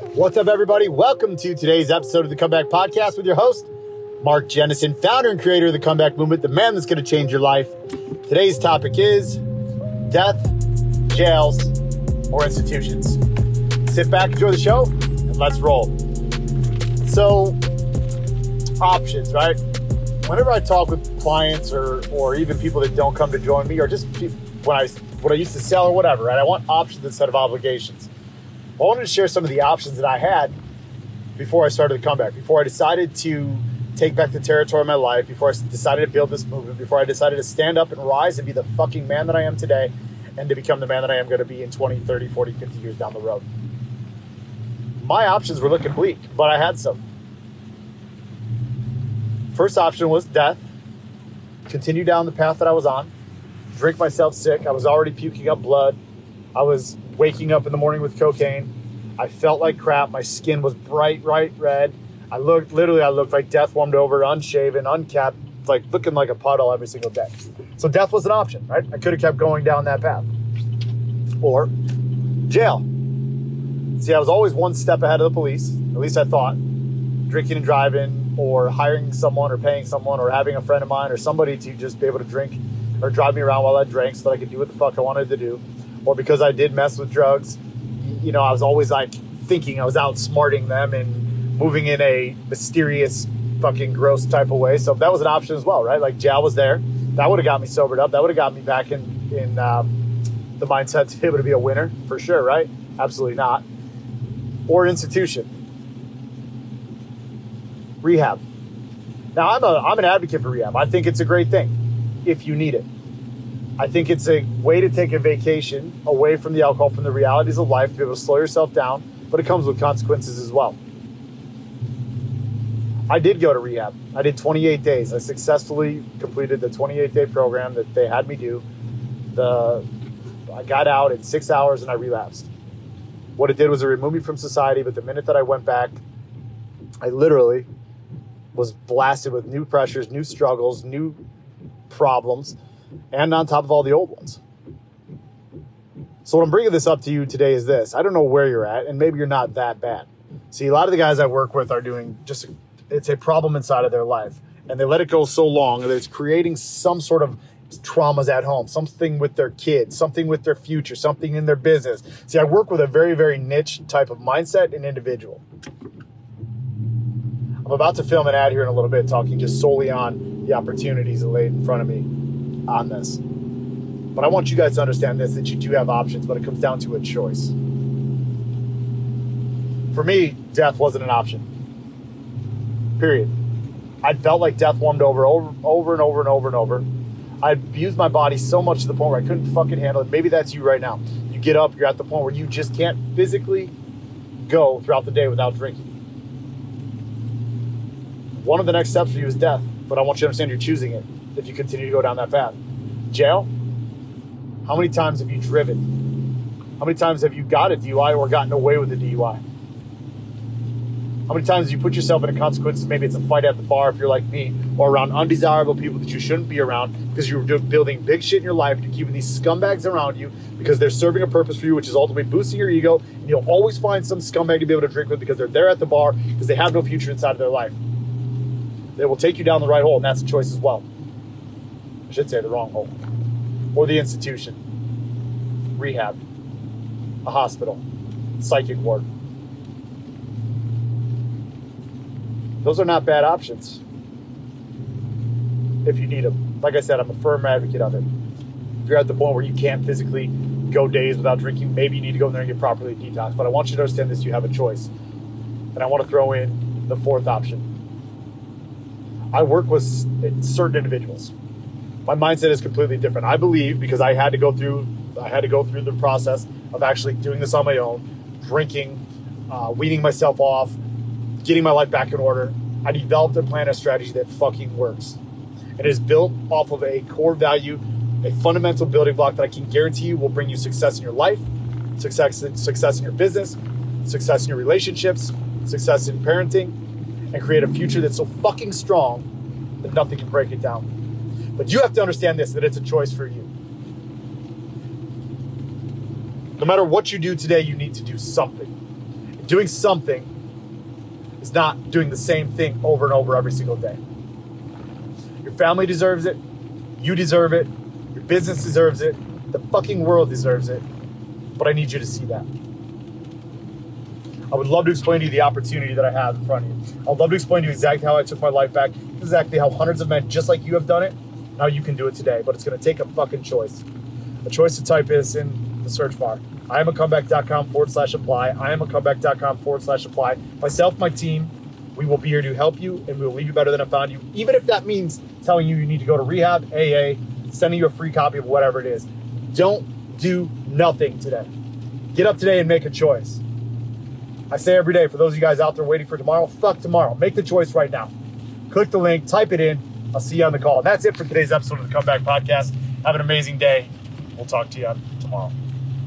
What's up, everybody? Welcome to today's episode of the Comeback Podcast with your host, Mark Jennison, founder and creator of the Comeback Movement, the man that's going to change your life. Today's topic is death, jails, or institutions. Sit back, enjoy the show, and let's roll. So, options, right? Whenever I talk with clients or, or even people that don't come to join me, or just when I what I used to sell or whatever, right? I want options instead of obligations. I wanted to share some of the options that I had before I started the comeback, before I decided to take back the territory of my life, before I decided to build this movement, before I decided to stand up and rise and be the fucking man that I am today and to become the man that I am going to be in 20, 30, 40, 50 years down the road. My options were looking bleak, but I had some. First option was death, continue down the path that I was on, drink myself sick. I was already puking up blood. I was waking up in the morning with cocaine. I felt like crap. My skin was bright, bright red. I looked literally, I looked like death warmed over, unshaven, uncapped, like looking like a puddle every single day. So death was an option, right? I could have kept going down that path. Or jail. See, I was always one step ahead of the police, at least I thought. Drinking and driving, or hiring someone, or paying someone, or having a friend of mine, or somebody to just be able to drink or drive me around while I drank so that I could do what the fuck I wanted to do or because I did mess with drugs, you know, I was always like thinking I was outsmarting them and moving in a mysterious, fucking gross type of way. So that was an option as well, right? Like jail was there. That would have got me sobered up. That would have got me back in in um, the mindset to be able to be a winner for sure, right? Absolutely not. Or institution, rehab. Now I'm a I'm an advocate for rehab. I think it's a great thing if you need it. I think it's a way to take a vacation away from the alcohol, from the realities of life, to be able to slow yourself down, but it comes with consequences as well. I did go to rehab. I did 28 days. I successfully completed the 28 day program that they had me do. The I got out in six hours and I relapsed. What it did was it removed me from society, but the minute that I went back, I literally was blasted with new pressures, new struggles, new problems and on top of all the old ones. So, what I'm bringing this up to you today is this I don't know where you're at, and maybe you're not that bad. See, a lot of the guys I work with are doing just, it's a problem inside of their life, and they let it go so long that it's creating some sort of traumas at home, something with their kids, something with their future, something in their business. See, I work with a very, very niche type of mindset and individual. I'm about to film an ad here in a little bit talking just solely on the opportunities that laid in front of me on this. But I want you guys to understand this that you do have options, but it comes down to a choice. For me, death wasn't an option. Period. I felt like death warmed over, over, over and over and over and over. I abused my body so much to the point where I couldn't fucking handle it. Maybe that's you right now. You get up, you're at the point where you just can't physically go throughout the day without drinking. One of the next steps for you is death, but I want you to understand you're choosing it if you continue to go down that path. Jail? How many times have you driven? How many times have you got a DUI or gotten away with a DUI? How many times have you put yourself in a consequences? Maybe it's a fight at the bar if you're like me, or around undesirable people that you shouldn't be around because you're building big shit in your life. You're keeping these scumbags around you because they're serving a purpose for you, which is ultimately boosting your ego. And you'll always find some scumbag to be able to drink with because they're there at the bar because they have no future inside of their life. They will take you down the right hole, and that's a choice as well I should say the wrong hole, or the institution, rehab, a hospital, psychic ward. Those are not bad options if you need them. Like I said, I'm a firm advocate of it. If you're at the point where you can't physically go days without drinking, maybe you need to go in there and get properly detoxed. But I want you to understand this you have a choice. And I want to throw in the fourth option. I work with certain individuals my mindset is completely different. I believe because I had to go through I had to go through the process of actually doing this on my own, drinking, uh, weaning myself off, getting my life back in order. I developed a plan, a strategy that fucking works. It is built off of a core value, a fundamental building block that I can guarantee you will bring you success in your life, success, success in your business, success in your relationships, success in parenting, and create a future that's so fucking strong that nothing can break it down. But you have to understand this that it's a choice for you. No matter what you do today, you need to do something. Doing something is not doing the same thing over and over every single day. Your family deserves it. You deserve it. Your business deserves it. The fucking world deserves it. But I need you to see that. I would love to explain to you the opportunity that I have in front of you. I'd love to explain to you exactly how I took my life back, exactly how hundreds of men just like you have done it, and how you can do it today. But it's going to take a fucking choice. A choice to type this in the search bar. I am a comeback.com forward slash apply. I am a comeback.com forward slash apply. Myself, my team, we will be here to help you and we will leave you better than I found you, even if that means telling you you need to go to rehab, AA, sending you a free copy of whatever it is. Don't do nothing today. Get up today and make a choice. I say every day for those of you guys out there waiting for tomorrow, fuck tomorrow. Make the choice right now. Click the link, type it in. I'll see you on the call. And that's it for today's episode of the Comeback Podcast. Have an amazing day. We'll talk to you tomorrow.